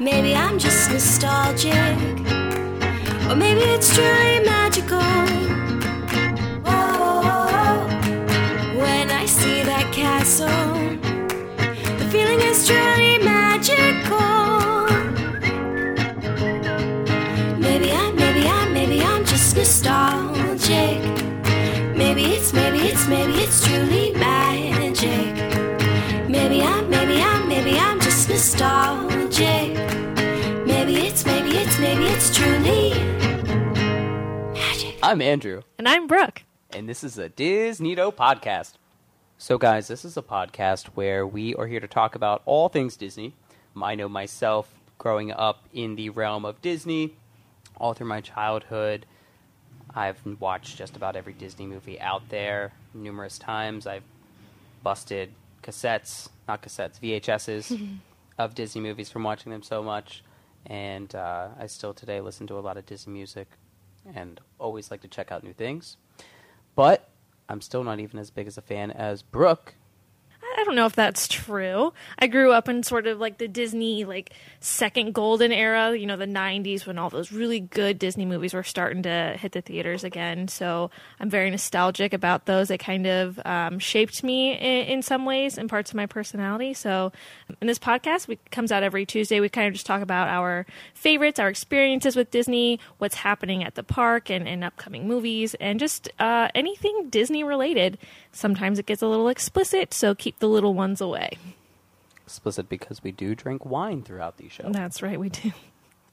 Maybe I'm just nostalgic, or maybe it's truly magical. Whoa, when I see that castle, the feeling is truly magical. Maybe I'm, maybe I'm, maybe I'm just nostalgic. I'm Andrew, And I'm Brooke. and this is a DisNeato podcast. So, guys, this is a podcast where we are here to talk about all things Disney. I know myself growing up in the realm of Disney all through my childhood. I've watched just about every Disney movie out there numerous times. I've busted cassettes, not cassettes, VHSs of Disney movies from watching them so much. And uh, I still today listen to a lot of Disney music and always like to check out new things. But I'm still not even as big as a fan as Brooke. Don't know if that's true. I grew up in sort of like the Disney like second golden era, you know, the 90s when all those really good Disney movies were starting to hit the theaters again. So I'm very nostalgic about those. They kind of um, shaped me in, in some ways and parts of my personality. So in this podcast, we comes out every Tuesday. We kind of just talk about our favorites, our experiences with Disney, what's happening at the park and, and upcoming movies, and just uh, anything Disney related. Sometimes it gets a little explicit, so keep the little ones away. Explicit because we do drink wine throughout these shows. That's right, we do.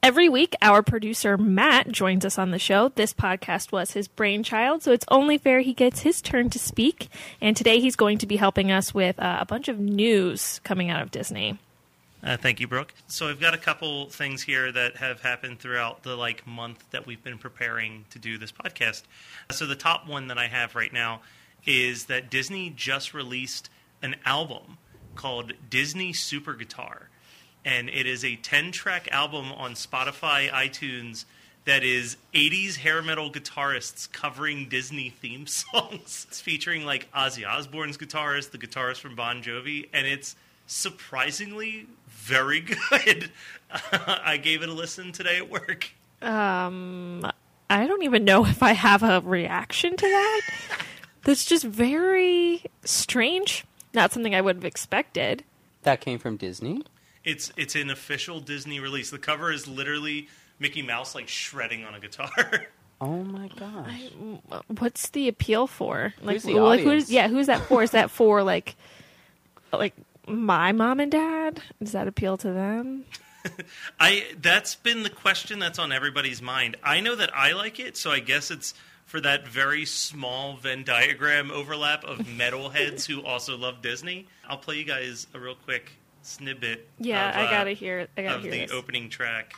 Every week, our producer Matt joins us on the show. This podcast was his brainchild, so it's only fair he gets his turn to speak. And today he's going to be helping us with uh, a bunch of news coming out of Disney. Uh, thank you, Brooke. So we've got a couple things here that have happened throughout the like month that we've been preparing to do this podcast. So the top one that I have right now is that Disney just released an album called Disney Super Guitar, and it is a 10-track album on Spotify, iTunes. That is 80s hair metal guitarists covering Disney theme songs. It's featuring like Ozzy Osbourne's guitarist, the guitarist from Bon Jovi, and it's surprisingly very good. I gave it a listen today at work. Um, I don't even know if I have a reaction to that. That's just very strange. Not something I would have expected. That came from Disney. It's it's an official Disney release. The cover is literally Mickey Mouse like shredding on a guitar. Oh my gosh. What's the appeal for? Like, Who's the like who's yeah? Who's that for? Is that for like, like my mom and dad? Does that appeal to them? I that's been the question that's on everybody's mind. I know that I like it, so I guess it's for that very small Venn diagram overlap of metalheads who also love Disney. I'll play you guys a real quick snippet. Yeah, of, I uh, gotta hear. I gotta of hear the this. opening track.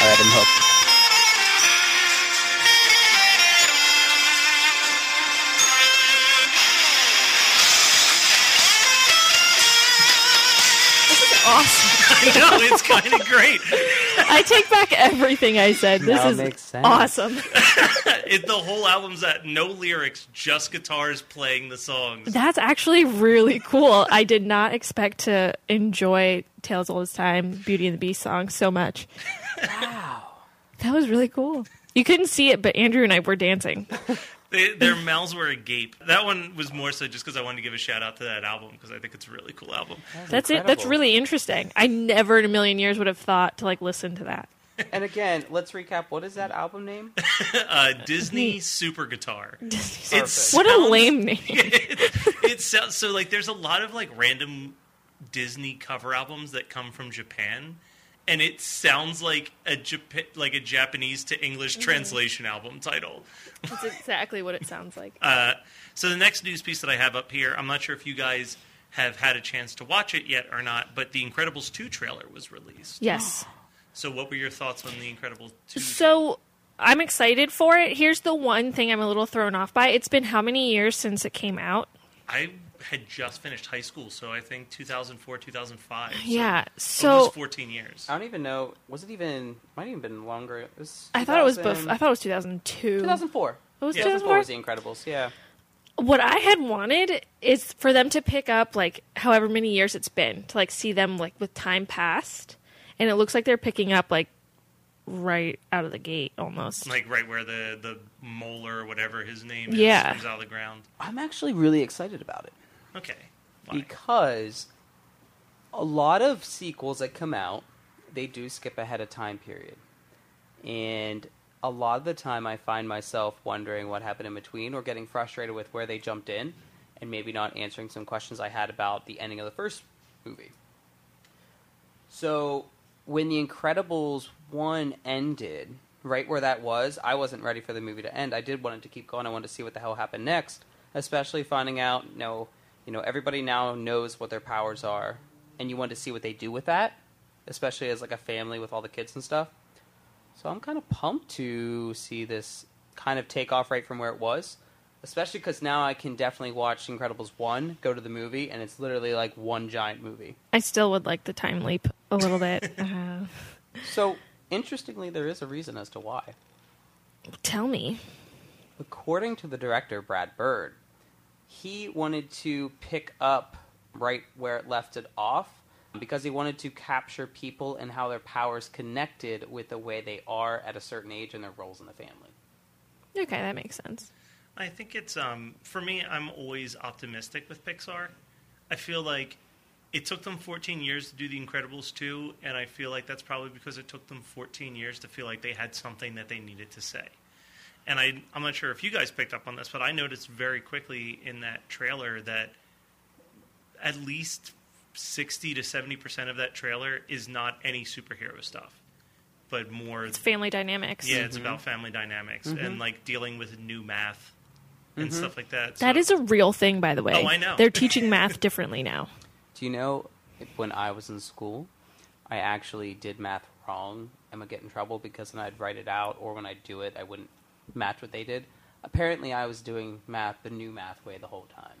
All right, I'm hooked. It's kind of great. I take back everything I said. This Now is makes sense. awesome. It, the whole album's at no lyrics, just guitars playing the songs. That's actually really cool. I did not expect to enjoy Tale as Old as Time, Beauty and the Beast song so much. Wow. That was really cool. You couldn't see it, but Andrew and I were dancing. They, their mouths were agape. That one was more so just because I wanted to give a shout out to that album because I think it's a really cool album. That's it. That's really interesting. I never in a million years would have thought to like listen to that. And again, let's recap. What is that album name? Uh, Disney Super Guitar. Disney It's What a lame name. it sounds so like there's a lot of like random Disney cover albums that come from Japan, and it sounds like a Jap- like a Japanese to English translation album title. That's exactly what it sounds like. Uh, so the next news piece that I have up here, I'm not sure if you guys have had a chance to watch it yet or not, but the Incredibles 2 trailer was released. Yes. So what were your thoughts on the Incredibles 2? So I'm excited for it. Here's the one thing I'm a little thrown off by. It's been how many years since it came out? I had just finished high school, so I think 2004, 2005. so Yeah. almost So 14 years. I don't even know. Was it even? Might even been longer. It was. I thought it was bef- 2000 I thought it was 2002. 2004. It was Yeah. 2004 was The Incredibles. Yeah. What I had wanted is for them to pick up like however many years it's been to like see them like with time passed, and it looks like they're picking up like right out of the gate almost. Like right where the the molar or whatever his name is Yeah. comes out of the ground. I'm actually really excited about it. Okay. Why? because a lot of sequels that come out they do skip ahead a time period and a lot of the time i find myself wondering what happened in between or getting frustrated with where they jumped in and maybe not answering some questions i had about the ending of the first movie so when the incredibles 1 ended right where that was i wasn't ready for the movie to end i did want it to keep going i wanted to see what the hell happened next especially finding out you know you know everybody now knows what their powers are and you want to see what they do with that especially as like a family with all the kids and stuff so i'm kind of pumped to see this kind of take off right from where it was especially because now i can definitely watch incredibles 1 go to the movie and it's literally like one giant movie I still would like the time leap a little bit. Uh, so interestingly there is a reason as to why tell me. according to the director Brad Bird, he wanted to pick up right where it left it off because he wanted to capture people and how their powers connected with the way they are at a certain age and their roles in the family. Okay, that makes sense. I think it's um for me. I'm always optimistic with Pixar. I feel like it took them 14 years to do The Incredibles 2, and I feel like that's probably because it took them 14 years to feel like they had something that they needed to say. And I, I'm not sure if you guys picked up on this, but I noticed very quickly in that trailer that at least 60 to 70 percent of that trailer is not any superhero stuff, but more It's family dynamics. yeah, it's mm-hmm. about family dynamics and mm-hmm. like dealing with new math and mm-hmm. stuff like that. That So- is a real thing, by the way. Oh, I know. They're teaching math differently now. Do you know when I was in school, I actually did math wrong and would get in trouble because then I'd write it out, or when I'd do it, I wouldn't match what they did. Apparently, I was doing math the new math way the whole time.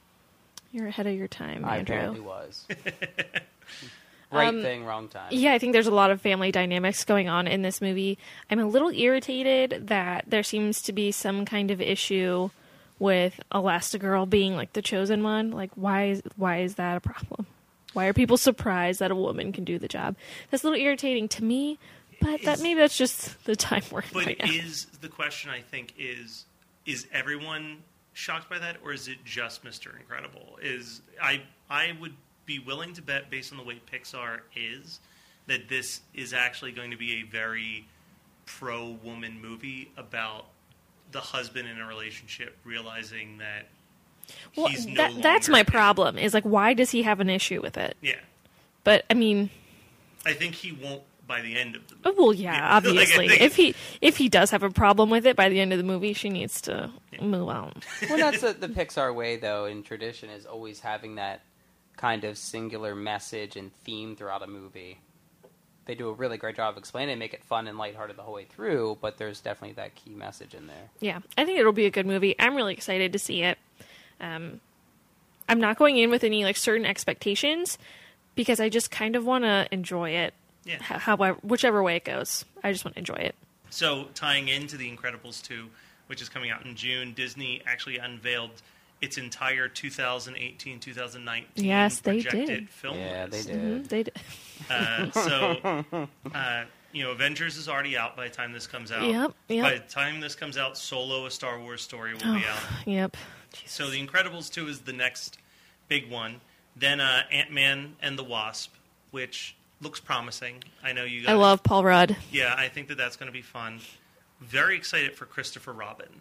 You're ahead of your time, I Andrew. apparently was. right Um, thing, wrong time. Yeah, I think there's a lot of family dynamics going on in this movie. I'm a little irritated that there seems to be some kind of issue with Elastigirl being like the chosen one. Like, why is why is that a problem? Why are people surprised that a woman can do the job? That's a little irritating to me, but that maybe that's just the time we're in But right is the question? I think is is everyone shocked by that, or is it just Mister Incredible? Is I I would be willing to bet, based on the way Pixar is, that this is actually going to be a very pro woman movie about the husband in a relationship realizing that Well, he's no that, that's my problem. Is like, why does he have an issue with it? Yeah, But I mean, I think he won't by the end of the movie. Oh, well, yeah, Yeah, like, obviously. think- if he if he does have a problem with it by the end of the movie, she needs to move on. well, that's the, the Pixar way, though. In tradition, is always having that kind of singular message and theme throughout a movie. They do a really great job of explaining, it, make it fun and lighthearted the whole way through. But there's definitely that key message in there. Yeah, I think it'll be a good movie. I'm really excited to see it. Um, I'm not going in with any like certain expectations because I just kind of want to enjoy it. Yeah. However, whichever way it goes, I just want to enjoy it. So, tying into The Incredibles 2, which is coming out in June, Disney actually unveiled its entire 2018 2019 Yes, they did. film Yeah, they list. did. Mhm, They did. Uh, so, uh, you know, Avengers is already out by the time this comes out. Yep, yep. By the time this comes out, Solo, a Star Wars story, will be out. Yep. So, The Incredibles 2 is the next big one. Then uh, Ant Man and the Wasp, which looks promising. I know you guys. I love Paul Rudd. Yeah, I think that that's going to be fun. Very excited for Christopher Robin.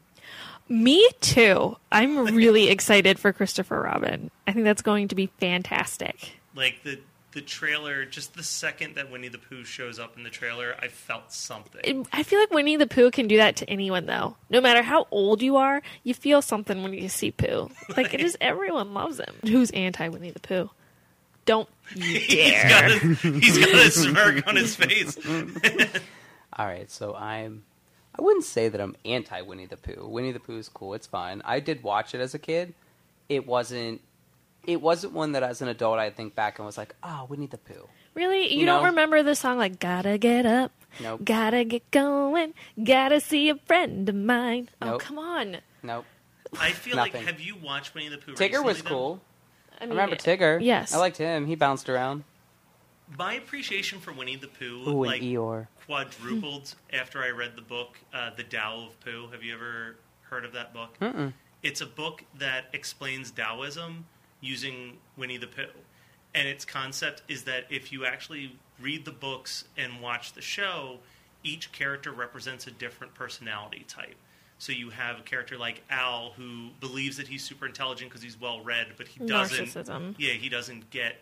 Me too. I'm really excited for Christopher Robin. I think that's going to be fantastic. Like the the trailer, just the second that Winnie the Pooh shows up in the trailer, I felt something. It- I feel like Winnie the Pooh can do that to anyone, though. No matter how old you are, you feel something when you see Pooh. Like it is, everyone loves him. Who's anti Winnie the Pooh? Don't you he's got dare! a, he's got a smirk on his face. All right, so I'm. I wouldn't say that I'm anti Winnie the Pooh. Winnie the Pooh is cool. It's fine. I did watch it as a kid. It wasn't. It wasn't one that, as an adult, I think back and was like, "Ah, Winnie the Pooh." Really? You, You don't know? remember the song like "Gotta Get Up"? Nope. Gotta get going. Gotta see a friend of mine. Oh, Nope. come on. Nope. I feel Nothing. like have you watched Winnie the Pooh? Tigger was recently, though? cool. I, I remember Tigger. Yes. I liked him. He bounced around. My appreciation for Winnie the Pooh Ooh, like and Eeyore. quadrupled after I read the book, uh, The Tao of Pooh. Have you ever heard of that book? Mm-mm. It's a book that explains Taoism using Winnie the Pooh. And its concept is that if you actually read the books and watch the show, each character represents a different personality type. So you have a character like Owl who believes that he's super intelligent because he's well read, but he doesn't. Narcissism. Yeah, he doesn't get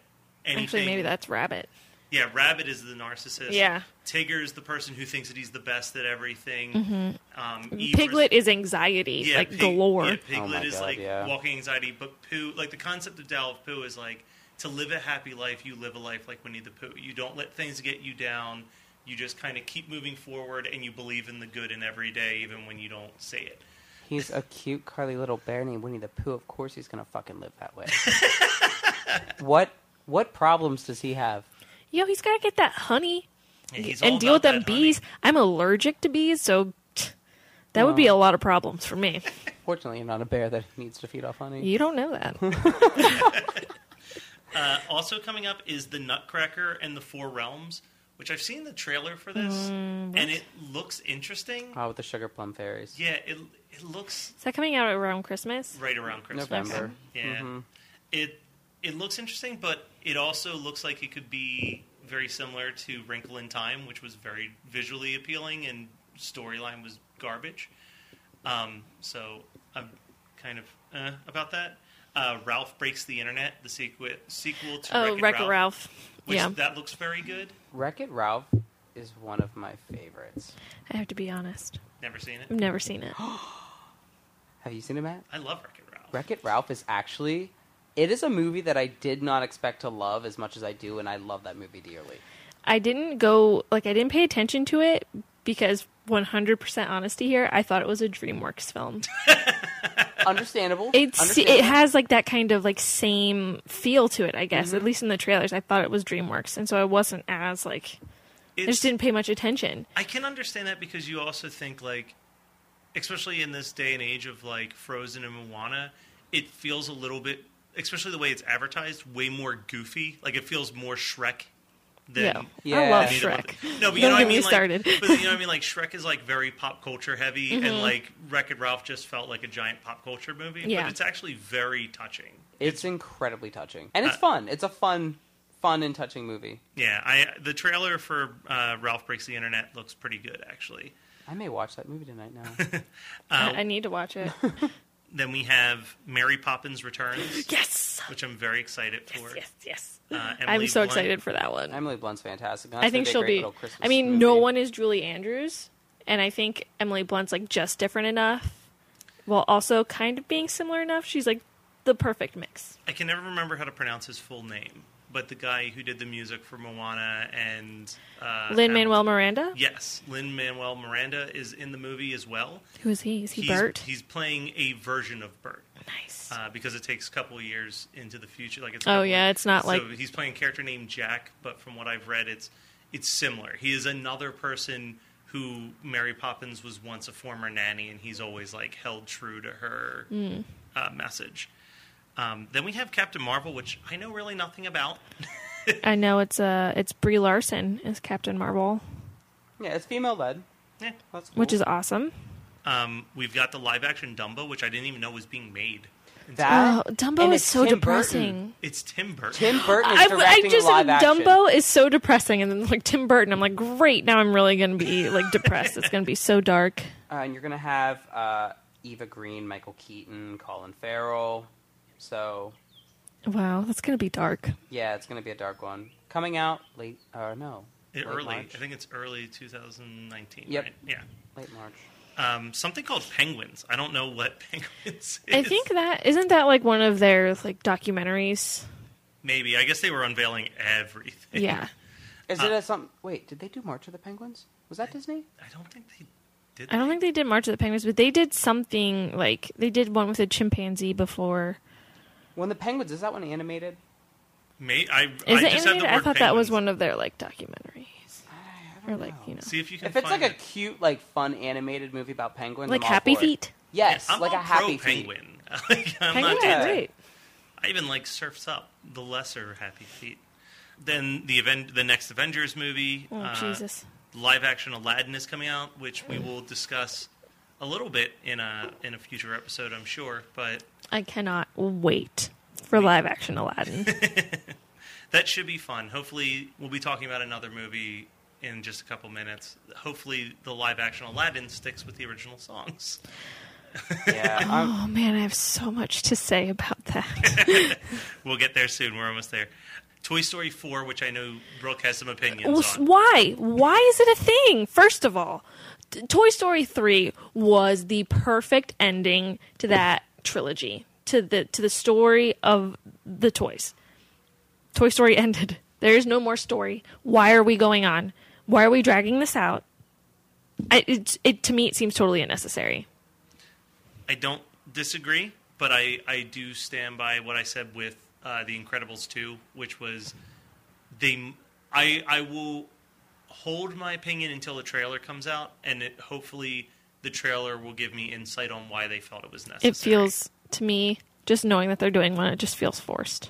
anything. Actually, maybe that's Rabbit. Yeah, Rabbit is the narcissist. Yeah. Tigger is the person who thinks that he's the best at everything. Um, Piglet is anxiety, yeah, like Pig- galore. Yeah, Piglet Oh is God, like yeah. walking anxiety, but Pooh, like the concept of Tao of Pooh is like to live a happy life. You live a life like Winnie the Pooh. You don't let things get you down. You just kind of keep moving forward, and you believe in the good in every day, even when you don't say it. He's a cute, curly little bear named Winnie the Pooh. Of course, he's gonna fucking live that way. what what problems does he have? Yo, he's gotta get that honey Yeah, he's and deal with them that honey. bees. I'm allergic to bees, so tch, that would be a lot of problems for me. Fortunately, you're not a bear that needs to feed off honey. You don't know that. Uh, also coming up is the Nutcracker and the Four Realms, which I've seen the trailer for this, Mm, and it looks interesting. Oh, with the sugar plum fairies. Yeah, it it looks Is that coming out around Christmas? right around Christmas. November. Yeah. Mhm. It it looks interesting, but it also looks like it could be very similar to Wrinkle in Time, which was very visually appealing and storyline was garbage. Um, so I'm kind of uh, about that. Uh, Ralph breaks the internet, the sequel sequel to Oh, Wreck-It Wreck-It Ralph, Ralph. which Yeah, that looks very good. Wreck It Ralph is one of my favorites. I have to be honest. Never seen it. I've never seen it. Have you seen it, Matt? I love Wreck-It Ralph. Wreck It Ralph is actually. It is a movie that I did not expect to love as much as I do, and I love that movie dearly. I didn't go like I didn't pay attention to it because 100% honesty here, I thought it was a DreamWorks film. Understandable. It's Understandable. it has like that kind of like same feel to it, I guess. Mm-hmm. At least in the trailers, I thought it was DreamWorks, and so I wasn't as like I just didn't pay much attention. I can understand that because you also think like, especially in this day and age of like Frozen and Moana, it feels a little bit, especially the way it's advertised, way more goofy. Like it feels more Shrek than. Yeah, Yeah. I love Need Shrek. month- No, but you Don't know what I get me mean. Like, started. but you know what I mean. Like Shrek is like very pop culture heavy, Mm-hmm. and like Wreck It Ralph just felt like a giant pop culture movie. Yeah. but it's actually very touching. It's incredibly touching, and it's Uh, fun. It's a fun, fun and touching movie. Yeah, I the trailer for uh, Ralph Breaks the Internet looks pretty good actually. I may watch that movie tonight now. I, I need to watch it. Then we have Mary Poppins Returns, yes, which I'm very excited for. yes, yes. Uh, I'm so Blunt. excited for that one. Emily Blunt's fantastic. That's I think she'll be. I mean, no one is Julie Andrews, and I think Emily Blunt's like just different enough, while also kind of being similar enough. She's like the perfect mix. I can never remember how to pronounce his full name, but the guy who did the music for Moana and uh, Lin Manuel Miranda. Yes, Lin Manuel Miranda is in the movie as well. Who is he? Is he he's, Bert? He's playing a version of Bert nice. uh, because it takes a couple years into the future. Like it's Oh, yeah, it's not so like- he's playing a character named Jack, but from what I've read, it's it's similar. He is another person who Mary Poppins was once a former nanny, and he's always like held true to her Hmm. uh, message. Um, then we have Captain Marvel, which I know really nothing about. I know it's uh it's Brie Larson as Captain Marvel, Yeah, it's female led. Yeah. That's cool. which is awesome. Um, we've got the live action Dumbo, which I didn't even know was being made. that. oh, Dumbo is so Tim depressing. Burton. It's Tim Burton. Tim Burton is I, I just live action. Dumbo is so depressing, and then like Tim Burton, I'm like, great. Now I'm really gonna be like depressed. it's gonna be so dark. Uh, and you're gonna have uh, Eva Green, Michael Keaton, Colin Farrell. So Wow, that's gonna be dark. yeah, it's gonna be a dark one. Coming out late. Uh, no, It- late early, March. I think it's early 2019. Yep. Right? Yeah. late March. Um, something called Penguins. I don't know what Penguins is. I think that isn't that like one of their like documentaries. maybe. I guess they were unveiling everything. Yeah, Is Uh, it a some? Wait, did they do March of the Penguins? Was that Disney? I don't think they did. I don't think they did March of the Penguins, but they did something like they did one with a chimpanzee before. When the Penguins is that one animated? May, I, Is I it just animated? the I word thought that was one of their like documentaries, or like you know, See if you can If it's find like a cute, like fun animated movie about penguins, like I'm all Happy for it. Feet. Yes, I'm like all a Happy pro Feet. penguin. like, I'm Penguins not are Yeah. great. I even like Surfs Up, the lesser Happy Feet. Then the event, the next Avengers movie, Oh uh, Jesus! live action Aladdin is coming out, which we will discuss a little bit in a in a future episode, I'm sure. But I cannot wait for live action Aladdin. that should be fun. Hopefully, we'll be talking about another movie in just a couple minutes. Hopefully, the live action Aladdin sticks with the original songs. Yeah, I'm, oh man, I have so much to say about that. We'll get there soon. We're almost there. Toy Story 4, which I know Brooke has some opinions Well, on. why? Why is it a thing? First of all, T- Toy Story 3 was the perfect ending to that trilogy, to the to the story of the toys. Toy Story ended. There is no more story. Why are we going on? Why are we dragging this out? I, it, it to me it seems totally unnecessary. I don't disagree, but I, I do stand by what I said with uh, The Incredibles 2, which was they. I I will hold my opinion until the trailer comes out, and it, hopefully the trailer will give me insight on why they felt it was necessary. It feels to me just knowing that they're doing one, it just feels forced.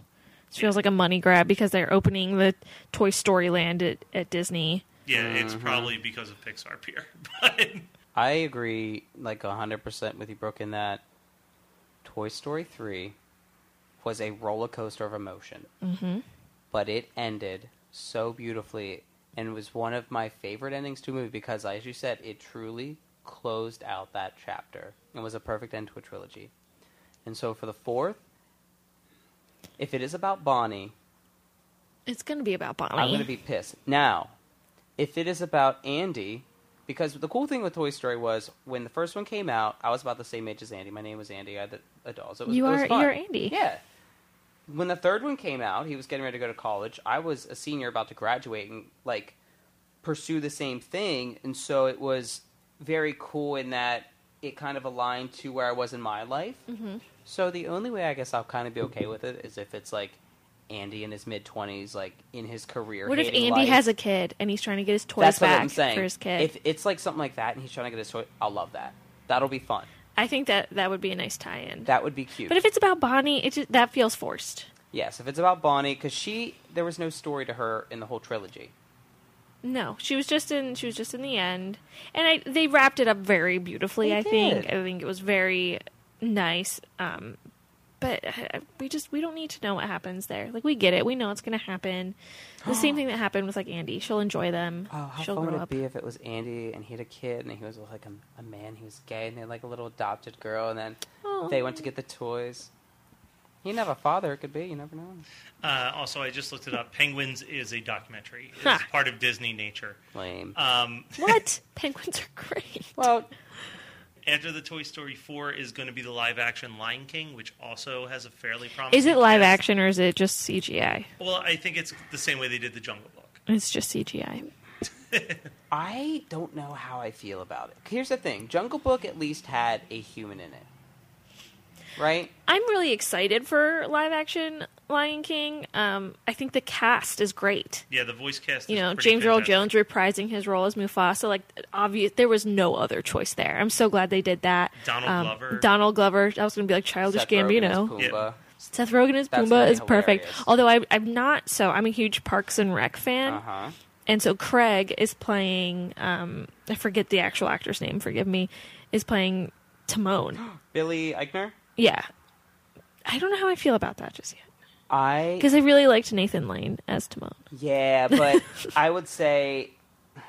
It feels like a money grab because they're opening the Toy Story Land at, at Disney. yeah, it's probably because of Pixar Pier, but I agree like hundred percent with you, Brooke, in that Toy Story three was a roller coaster of emotion, mm-hmm. but it ended so beautifully and was one of my favorite endings to a movie because, as you said, it truly closed out that chapter and was a perfect end to a trilogy. And so for the fourth, if it is about Bonnie, It's going to be about Bonnie. I'm going to be pissed. Now, if it is about Andy, because the cool thing with Toy Story was when the first one came out, I was about the same age as Andy. My name was Andy. I had the, a doll. So it was, You it was are- fun. you're Andy. Yeah. When the third one came out, he was getting ready to go to college. I was a senior about to graduate and like pursue the same thing, and so it was very cool in that it kind of aligned to where I was in my life. Mm-hmm. So the only way I guess I'll kind of be okay with it is if it's like Andy in his mid twenties, like in his career. What if Andy life. has a kid and he's trying to get his toys That's what back I'm saying. for his kid? If it's like something like that and he's trying to get his toy, I'll love that. That'll be fun. I think that that would be a nice tie-in. That would be cute. but if it's about Bonnie, it just, that feels forced. yes, if it's about Bonnie, because she there was no story to her in the whole trilogy. No, she was just in. She was just in the end, and I, they wrapped it up very beautifully. They I think. I think it was very nice. Um, but uh, we just we don't need to know what happens there. Like we get it. We know it's going to happen. The same thing that happened with like Andy. She'll enjoy them. Oh, how She'll fun would it up. be if it was Andy and he had a kid and he was with like a, a man, he was gay, and they had like a little adopted girl, and then Oh. they went to get the toys. He didn't have a father. It could be. You never know. uh, also I just looked it up. Penguins is a documentary. It's Ha. part of Disney Nature. Lame. Um, What? Penguins are great. well, after the Toy Story 4 is going to be the live action Lion King, which also has a fairly promising. Is it live cast. action or is it just CGI? Well, I think it's the same way they did the Jungle Book. It's just CGI. I don't know how I feel about it. Here's the thing: Jungle Book at least had a human in it, right? I'm really excited for live action Lion King. Um, I think the cast is great. Yeah, the voice cast. You is know, pretty James Earl. Jones reprising his role as Mufasa. Like, obvious, there was no other choice there. I'm so glad they did that. Donald Um, Glover. Donald Glover. I was going to be like childish Seth Gambino. Yeah. Seth Rogen as That's Pumbaa be is perfect. hilarious. Although I, I'm not, so I'm a huge Parks and Rec fan, Uh huh. and so Craig is playing. Um, I forget the actual actor's name. Forgive me. Is playing Timon. Billy Eichner. Yeah, I don't know how I feel about that just yet I because I really liked Nathan Lane as Timon. yeah, but I would say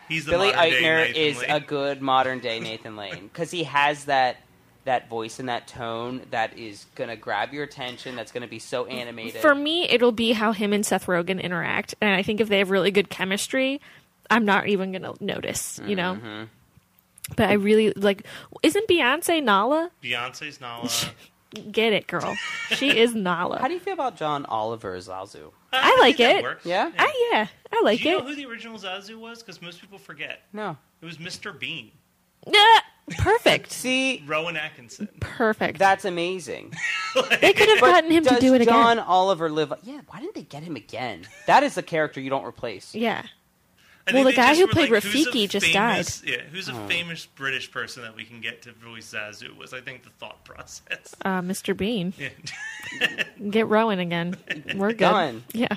He's Billy Eichner is Lane. a good modern day Nathan Lane because he has that that voice and that tone that is gonna grab your attention. That's gonna be so animated. For me, it'll be how him and Seth Rogen interact, and I think if they have really good chemistry, I'm not even gonna notice. You know. Mm-hmm. But I really like. Isn't Beyonce Nala? Beyonce's Nala. Get it, girl. She is Nala. How do you feel about John Oliver as Zazu? I like think it. Uh, works. Yeah? I, yeah, I like it. Do you it. know who the original Zazu was? Because most people forget. No. It was Mr. Bean, Yeah, perfect. See, Rowan Atkinson. perfect. that's amazing. They could have gotten him to do it John again. John Oliver live? Yeah, why didn't they get him again? That is a character you don't replace. Yeah. I Well, the guy who played like, Rafiki just famous- Yeah, who's a Oh. famous British person that we can get to voice Zazu was, I think, the thought process. Uh, Mr. Bean. Yeah. Get Rowan again. We're good. Done. Yeah.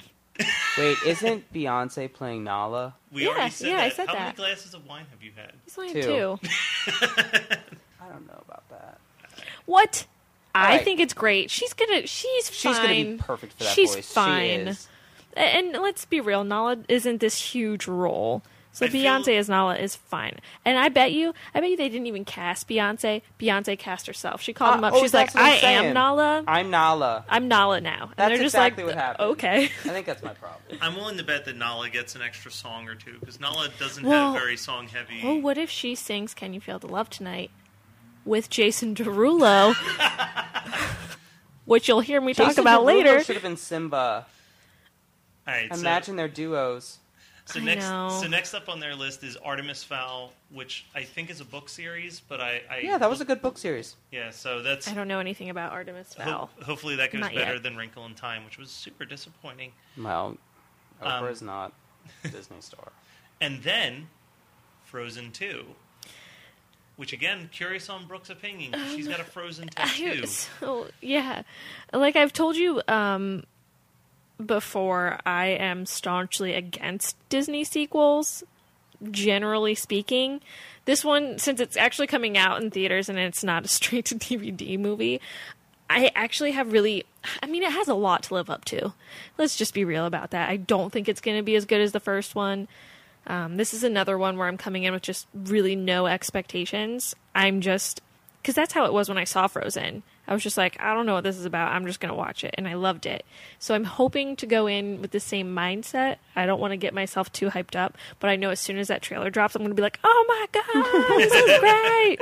Wait, isn't Beyonce playing Nala? We Yeah, already said yeah, that. I said How that. many glasses of wine have you had? He's only Two. two. I don't know about that. What? I Alright. think it's great. She's gonna. She's She's fine. She's gonna be perfect for that She's voice. fine. She is. A- And let's be real, Nala isn't this huge role. So I feel- Beyonce as Nala is fine. And I bet you, I bet you they didn't even cast Beyonce. Beyonce cast herself. She called Uh, him up. oh, She's like, I'm am. Nala. I'm Nala. I'm Nala now. And That's they're just exactly like, what happened. okay. I think that's my problem. I'm willing to bet that Nala gets an extra song or two because Nala doesn't Well- have very song heavy. Well, what if she sings "Can You Feel the Love Tonight" with Jason Derulo, which you'll hear me talk about Derulo later? Should have been Simba. All right, so- Imagine their duos. So I next, know. so next up on their list is Artemis Fowl, which I think is a book series, but I, I Yeah, that was a good book series. yeah. So that's I don't know anything about Artemis ho- Fowl. hopefully that goes Not better yet. than Wrinkle in Time, which was super disappointing. Well, Um, Oprah's not Disney star. And then Frozen Two, which again, curious on Brooke's opinion. 'cause She's got a Frozen tattoo. I, so yeah, like I've told you um, before, I am staunchly against Disney sequels. Generally speaking, this one, since it's actually coming out in theaters and it's not a straight to DVD movie, I actually have really. I mean, it has a lot to live up to. Let's just be real about that. I don't think it's going to be as good as the first one. Um, this is another one where I'm coming in with just really no expectations. I'm just because that's how it was when I saw Frozen. I was just like, I don't know what this is about. I'm just going to watch it. And I loved it. So I'm hoping to go in with the same mindset. I don't want to get myself too hyped up, but I know as soon as that trailer drops, I'm going to be like, oh my God, this is great.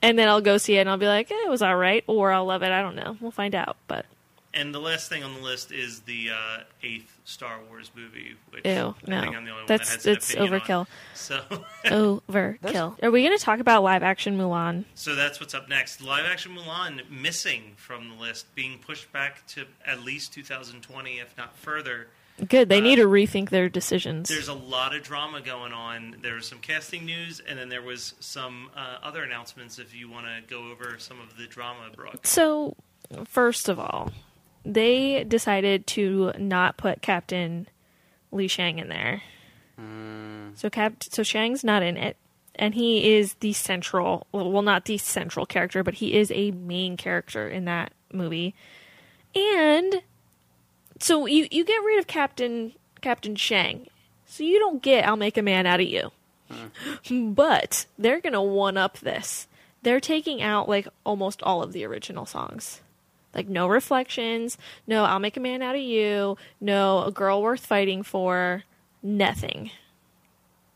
and then I'll go see it and I'll be like, eh, it was all right. Or I'll love it. I don't know. We'll find out. But And the last thing on the list is the uh, eighth Star Wars movie, which ew, I no. think I'm the only That's, one that has it's an opinion overkill. On. So, Overkill. Are we going to talk about live action Mulan? so that's what's up next. Live action Mulan missing from the list, being pushed back to at least 2020, if not further. Good. They Uh, need to rethink their decisions. There's a lot of drama going on. There was some casting news, and then there was some uh, other announcements. If you want to go over some of the drama, Brooke. So, first of all, they decided to not put Captain Li Shang in there. Mm. So Cap, so Shang's not in it, and he is the central. Well, not the central character, but he is a main character in that movie. And so you you get rid of Captain Captain Shang, so you don't get "I'll make a man out of you." Hmm. But they're gonna one up this. They're taking out like almost all of the original songs. Like no reflections, no I'll make a man out of you, no a girl worth fighting for, nothing.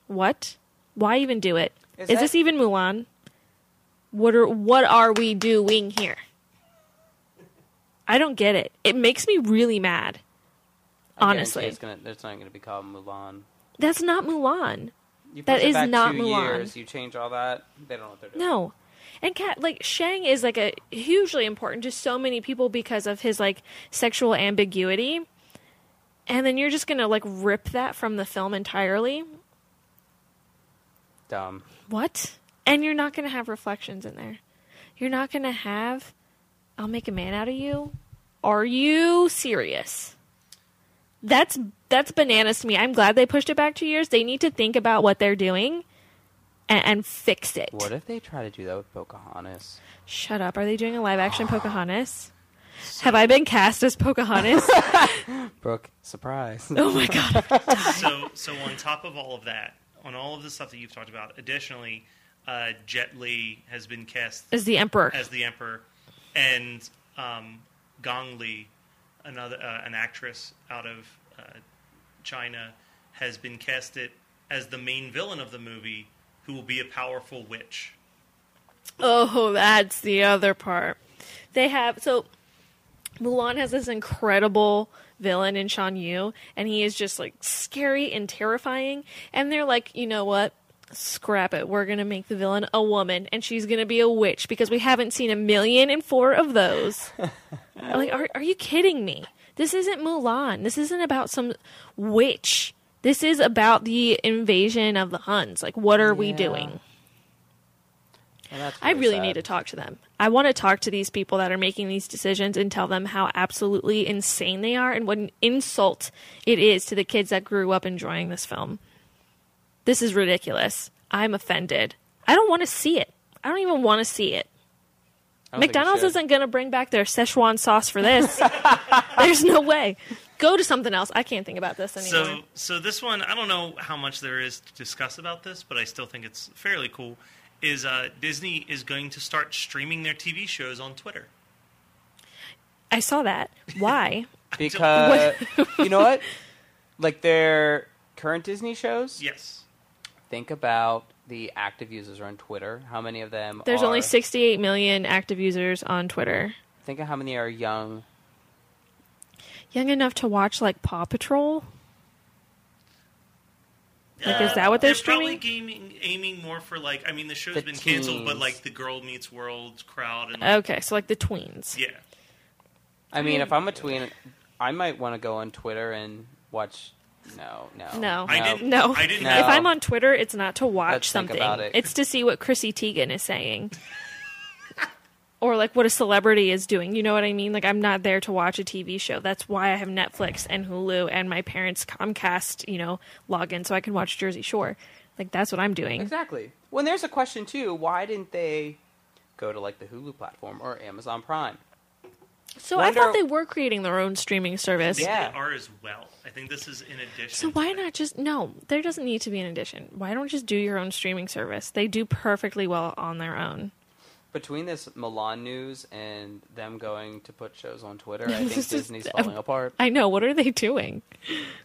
What? Why even do it? Is Is, that- this even Mulan? What are what are we doing here? I don't get it. It makes me really mad. I guarantee Honestly. it's, gonna, it's not going to be called Mulan. That's not Mulan. You That it is back not two Mulan. years, you change all that. They don't know what they're doing. No. And Cat like Shang is like a hugely important to so many people because of his like sexual ambiguity. And then you're just gonna like rip that from the film entirely. Dumb. What? And you're not gonna have reflections in there. You're not gonna have I'll make a man out of you. Are you serious? That's that's bananas to me. I'm glad they pushed it back two years. They need to think about what they're doing and, and fix it. What if they try to do that with Pocahontas? Shut up. Are they doing a live action Pocahontas? Have I been cast as Pocahontas? Brooke, surprise. oh my god. so, so on top of all of that, on all of the stuff that you've talked about, additionally, uh, Jet Li has been cast As the Emperor. as the Emperor, and um, Gong Li, another uh, an actress out of uh, China, has been casted as the main villain of the movie, who will be a powerful witch. Oh, that's the other part. They have so Mulan has this incredible villain in Shan Yu, and he is just like scary and terrifying. And they're like, you know what? scrap it. We're gonna make the villain a woman, and she's gonna be a witch because we haven't seen a million and four of those. like, are are you kidding me? This isn't Mulan. This isn't about some witch. This is about the invasion of the Huns. Like, what are we doing? I really sad. need to talk to them. I want to talk to these people that are making these decisions and tell them how absolutely insane they are and what an insult it is to the kids that grew up enjoying this film. This is ridiculous. I'm offended. I don't want to see it. I don't even want to see it. I don't think you McDonald's isn't going to bring back their Szechuan sauce for this. There's no way. Go to something else. I can't think about this anymore. So, so this one, I don't know how much there is to discuss about this, but I still think it's fairly cool. Is uh, Disney is going to start streaming their TV shows on Twitter? I saw that. Why? because you know what? Like their current Disney shows. Yes. Think about the active users on Twitter. How many of them? There's are, only 68 million active users on Twitter. Think of how many are young. Young enough to watch like Paw Patrol? Like, is uh, that what they're probably streaming? gaming, aiming more for like. I mean, the show's The been canceled, but teens. like the Girl Meets World crowd and Okay, so like the tweens. yeah. I mean, if I'm a tween, I might want to go on Twitter and watch. No, no, No, I didn't- no. I didn't No. If I'm on Twitter, it's not to watch Let's think something. about it. It's to see what Chrissy Teigen is saying. or like what a celebrity is doing. You know what I mean? Like I'm not there to watch a TV show. That's why I have Netflix and Hulu and my parents' Comcast, you know, login so I can watch Jersey Shore. Like that's what I'm doing. Exactly. When there's a question too, why didn't they go to like the Hulu platform or Amazon Prime? So I thought they were creating their own streaming I service. think Yeah. they are as well. I think this is in addition. So why not just no? There doesn't need to be an addition. Why don't just do your own streaming service? They do perfectly well on their own. Between this Mulan news and them going to put shows on Twitter, I think This is- Disney's falling apart. I know. What are they doing?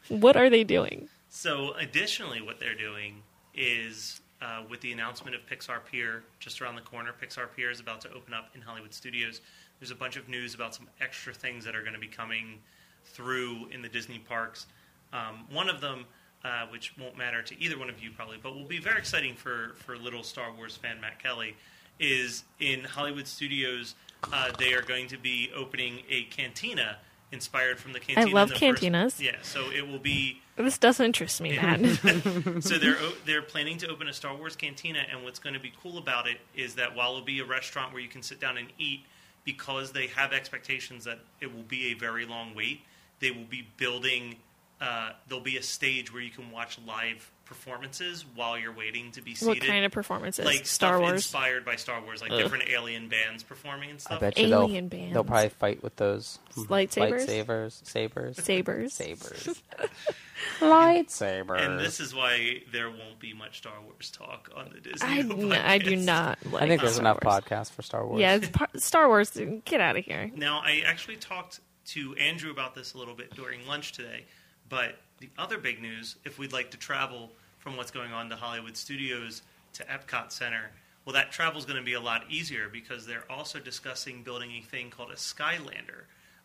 What are they doing? So, additionally, what they're doing is uh, with the announcement of Pixar Pier just around the corner. Pixar Pier is about to open up in Hollywood Studios. There's a bunch of news about some extra things that are going to be coming through in the Disney parks. Um, one of them, uh, which won't matter to either one of you probably, but will be very exciting for for little Star Wars fan Matt Kelly, is in Hollywood Studios. Uh, they are going to be opening a cantina inspired from the cantina. I love the first- cantinas. yeah, so it will be This doesn't interest me, Matt. so they're they're planning to open a Star Wars cantina, and what's going to be cool about it is that while it'll be a restaurant where you can sit down and eat, because they have expectations that it will be a very long wait, they will be building. Uh, there'll be a stage where you can watch live performances while you're waiting to be seated. what kind of performances? like Star stuff Wars. inspired by Star Wars, like Ugh. different alien bands performing and I stuff. bet you Alien they'll, bands. they'll probably fight with those Lightsabers? lightsabers, sabers, Sabers. sabers, lightsabers. And this is why there won't be much Star Wars talk on the Disney. i do not. Like I think there's Star enough Wars. podcasts for Star Wars. Yeah, it's par- Star Wars. Get out of here. Now, I actually talked to Andrew about this a little bit during lunch today, but the other big news, if we'd like to travel from what's going on to Hollywood Studios to Epcot Center, well, that travel's going to be a lot easier because they're also discussing building a thing called a Skyliner.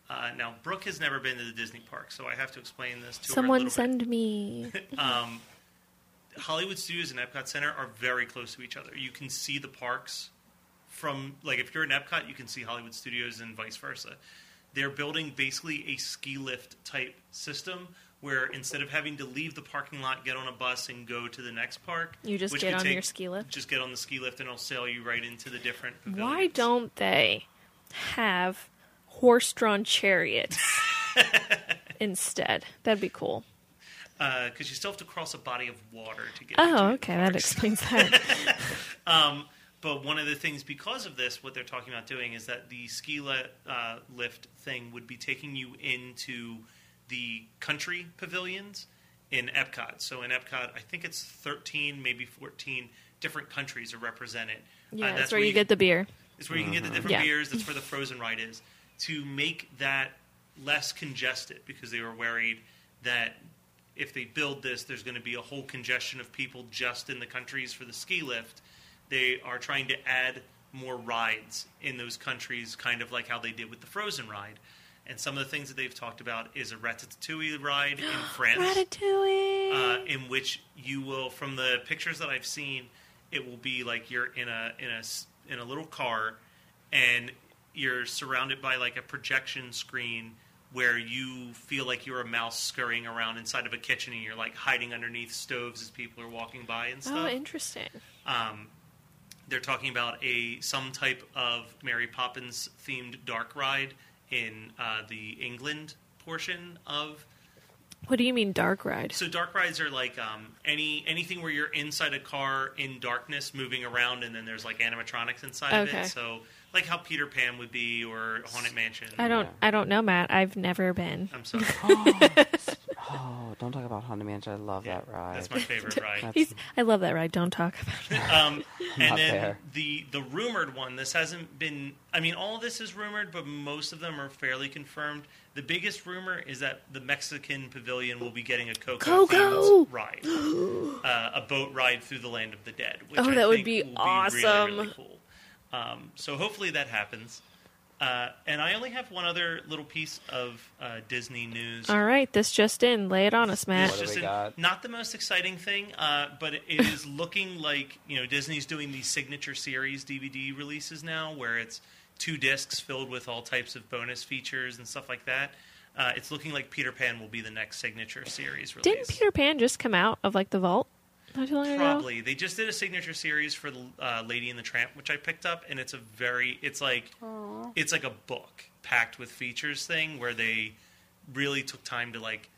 Uh, now, Brooke has never been to the Disney park, so I have to explain this to her. a Someone bit. send me. Um, Hollywood Studios and Epcot Center are very close to each other. You can see the parks from, like, if you're in Epcot, you can see Hollywood Studios and vice versa. They're building basically a ski lift type system where instead of having to leave the parking lot, get on a bus, and go to the next park, You just get on take- your ski lift? Just get on the ski lift, and it'll sail you right into the different. Why don't they have horse-drawn chariots instead? That'd be cool. Because uh, you still have to cross a body of water to get. Oh, okay, that explains that. Um, but one of the things, because of this, what they're talking about doing is that the ski li- uh, lift thing would be taking you into the country pavilions in Epcot. So in Epcot, I think it's 13, maybe 14 different countries are represented. Yeah, Uh, that's where you get the beer. it's where you can get the different Yeah. beers. That's where the frozen ride is. To make that less congested, because they were worried that if they build this, there's going to be a whole congestion of people just in the countries for the ski lift. They are trying to add more rides in those countries, kind of like how they did with the frozen ride. And some of the things that they've talked about is a Ratatouille ride in France, Ratatouille. uh, in which you will, from the pictures that I've seen, it will be like you're in a in a in a little car, and you're surrounded by like a projection screen where you feel like you're a mouse scurrying around inside of a kitchen, and you're like hiding underneath stoves as people are walking by and stuff. oh, interesting. Um, they're talking about a some type of Mary Poppins themed dark ride in uh, the England portion of. What do you mean dark ride? So dark rides are like um, any anything where you're inside a car in darkness, moving around, and then there's like animatronics inside of Okay. it. So like how Peter Pan would be, or Haunted Mansion. I don't. Yeah. I don't know, Matt. I've never been. I'm sorry, Oh, don't talk about Haunted Mansion. I love that ride. that's my favorite ride. He's, I love that ride. Don't talk about it. Um, and Not then fair. the the rumored one. This hasn't been. I mean, all of this is rumored, but most of them are fairly confirmed. The biggest rumor is that the Mexican pavilion will be getting a Coco Coco! themed ride, uh, a boat ride through the land of the dead. Which Oh, I that would think be will awesome. really, really cool. Um, so hopefully that happens. Uh, and I only have one other little piece of uh, Disney news. All right, this just in. Lay it on us, Matt. It's What do just we a- got? not the most exciting thing, uh, but it is looking like you know Disney's doing these signature series DVD releases now, where it's two discs filled with all types of bonus features and stuff like that. Uh, it's looking like Peter Pan will be the next signature series release. Didn't Peter Pan just come out of like the vault not too long ago? Probably they just did a signature series for the uh, Lady and the Tramp, which I picked up, and it's a very it's like it's like a book packed with features thing where they really took time to like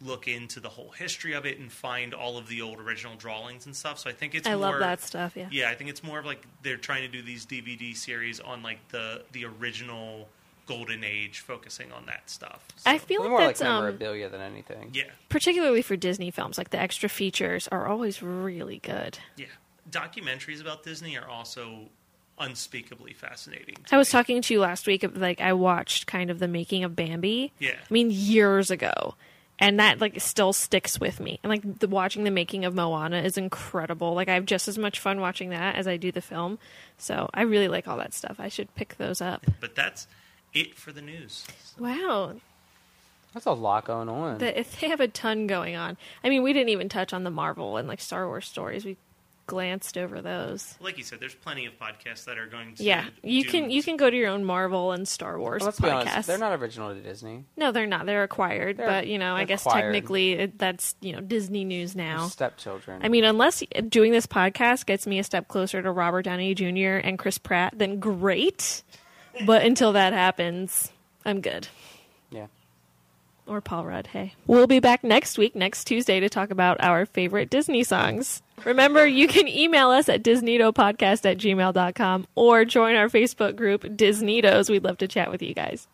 look into the whole history of it and find all of the old original drawings and stuff. So I think it's I more, love that stuff. Yeah. Yeah, I think it's more of like they're trying to do these DVD series on like the the original golden age, focusing on that stuff. So, I feel Way like more like that's um, memorabilia than anything. yeah, particularly for Disney films, like the extra features are always really good. yeah. Documentaries about Disney are also unspeakably fascinating. to I was me. talking to you last week. of, Like I watched kind of the making of Bambi. Yeah. I mean years ago, and that like still sticks with me. And like the, watching the making of Moana is incredible. Like I have just as much fun watching that as I do the film. So I really like all that stuff. I should pick those up. But that's it for the news. Wow, That's a lot going on. the, if they have a ton going on. I mean, we didn't even touch on the Marvel and like Star Wars stories. We glanced over those. Like you said, there's plenty of podcasts that are going to. Yeah, you do- can you can go to your own Marvel and Star Wars Well, let's be podcasts. honest. They're not original to Disney. No, they're not. They're acquired, They're- but you know, I guess acquired. technically it, that's you know Disney news They're now. Stepchildren. I mean, unless doing this podcast gets me a step closer to Robert Downey Jr. and Chris Pratt, then great. But until that happens, I'm good. yeah. Or Paul Rudd, hey. We'll be back next week, next Tuesday, to talk about our favorite Disney songs. Remember, you can email us at disneytopodcast at gmail.com or join our Facebook group, DisNeatos. We'd love to chat with you guys.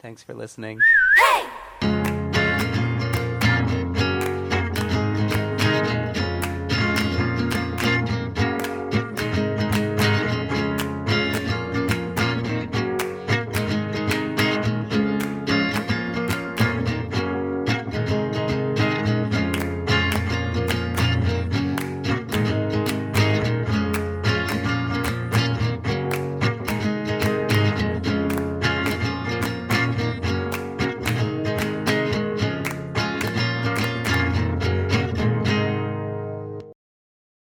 Thanks for listening. Hey!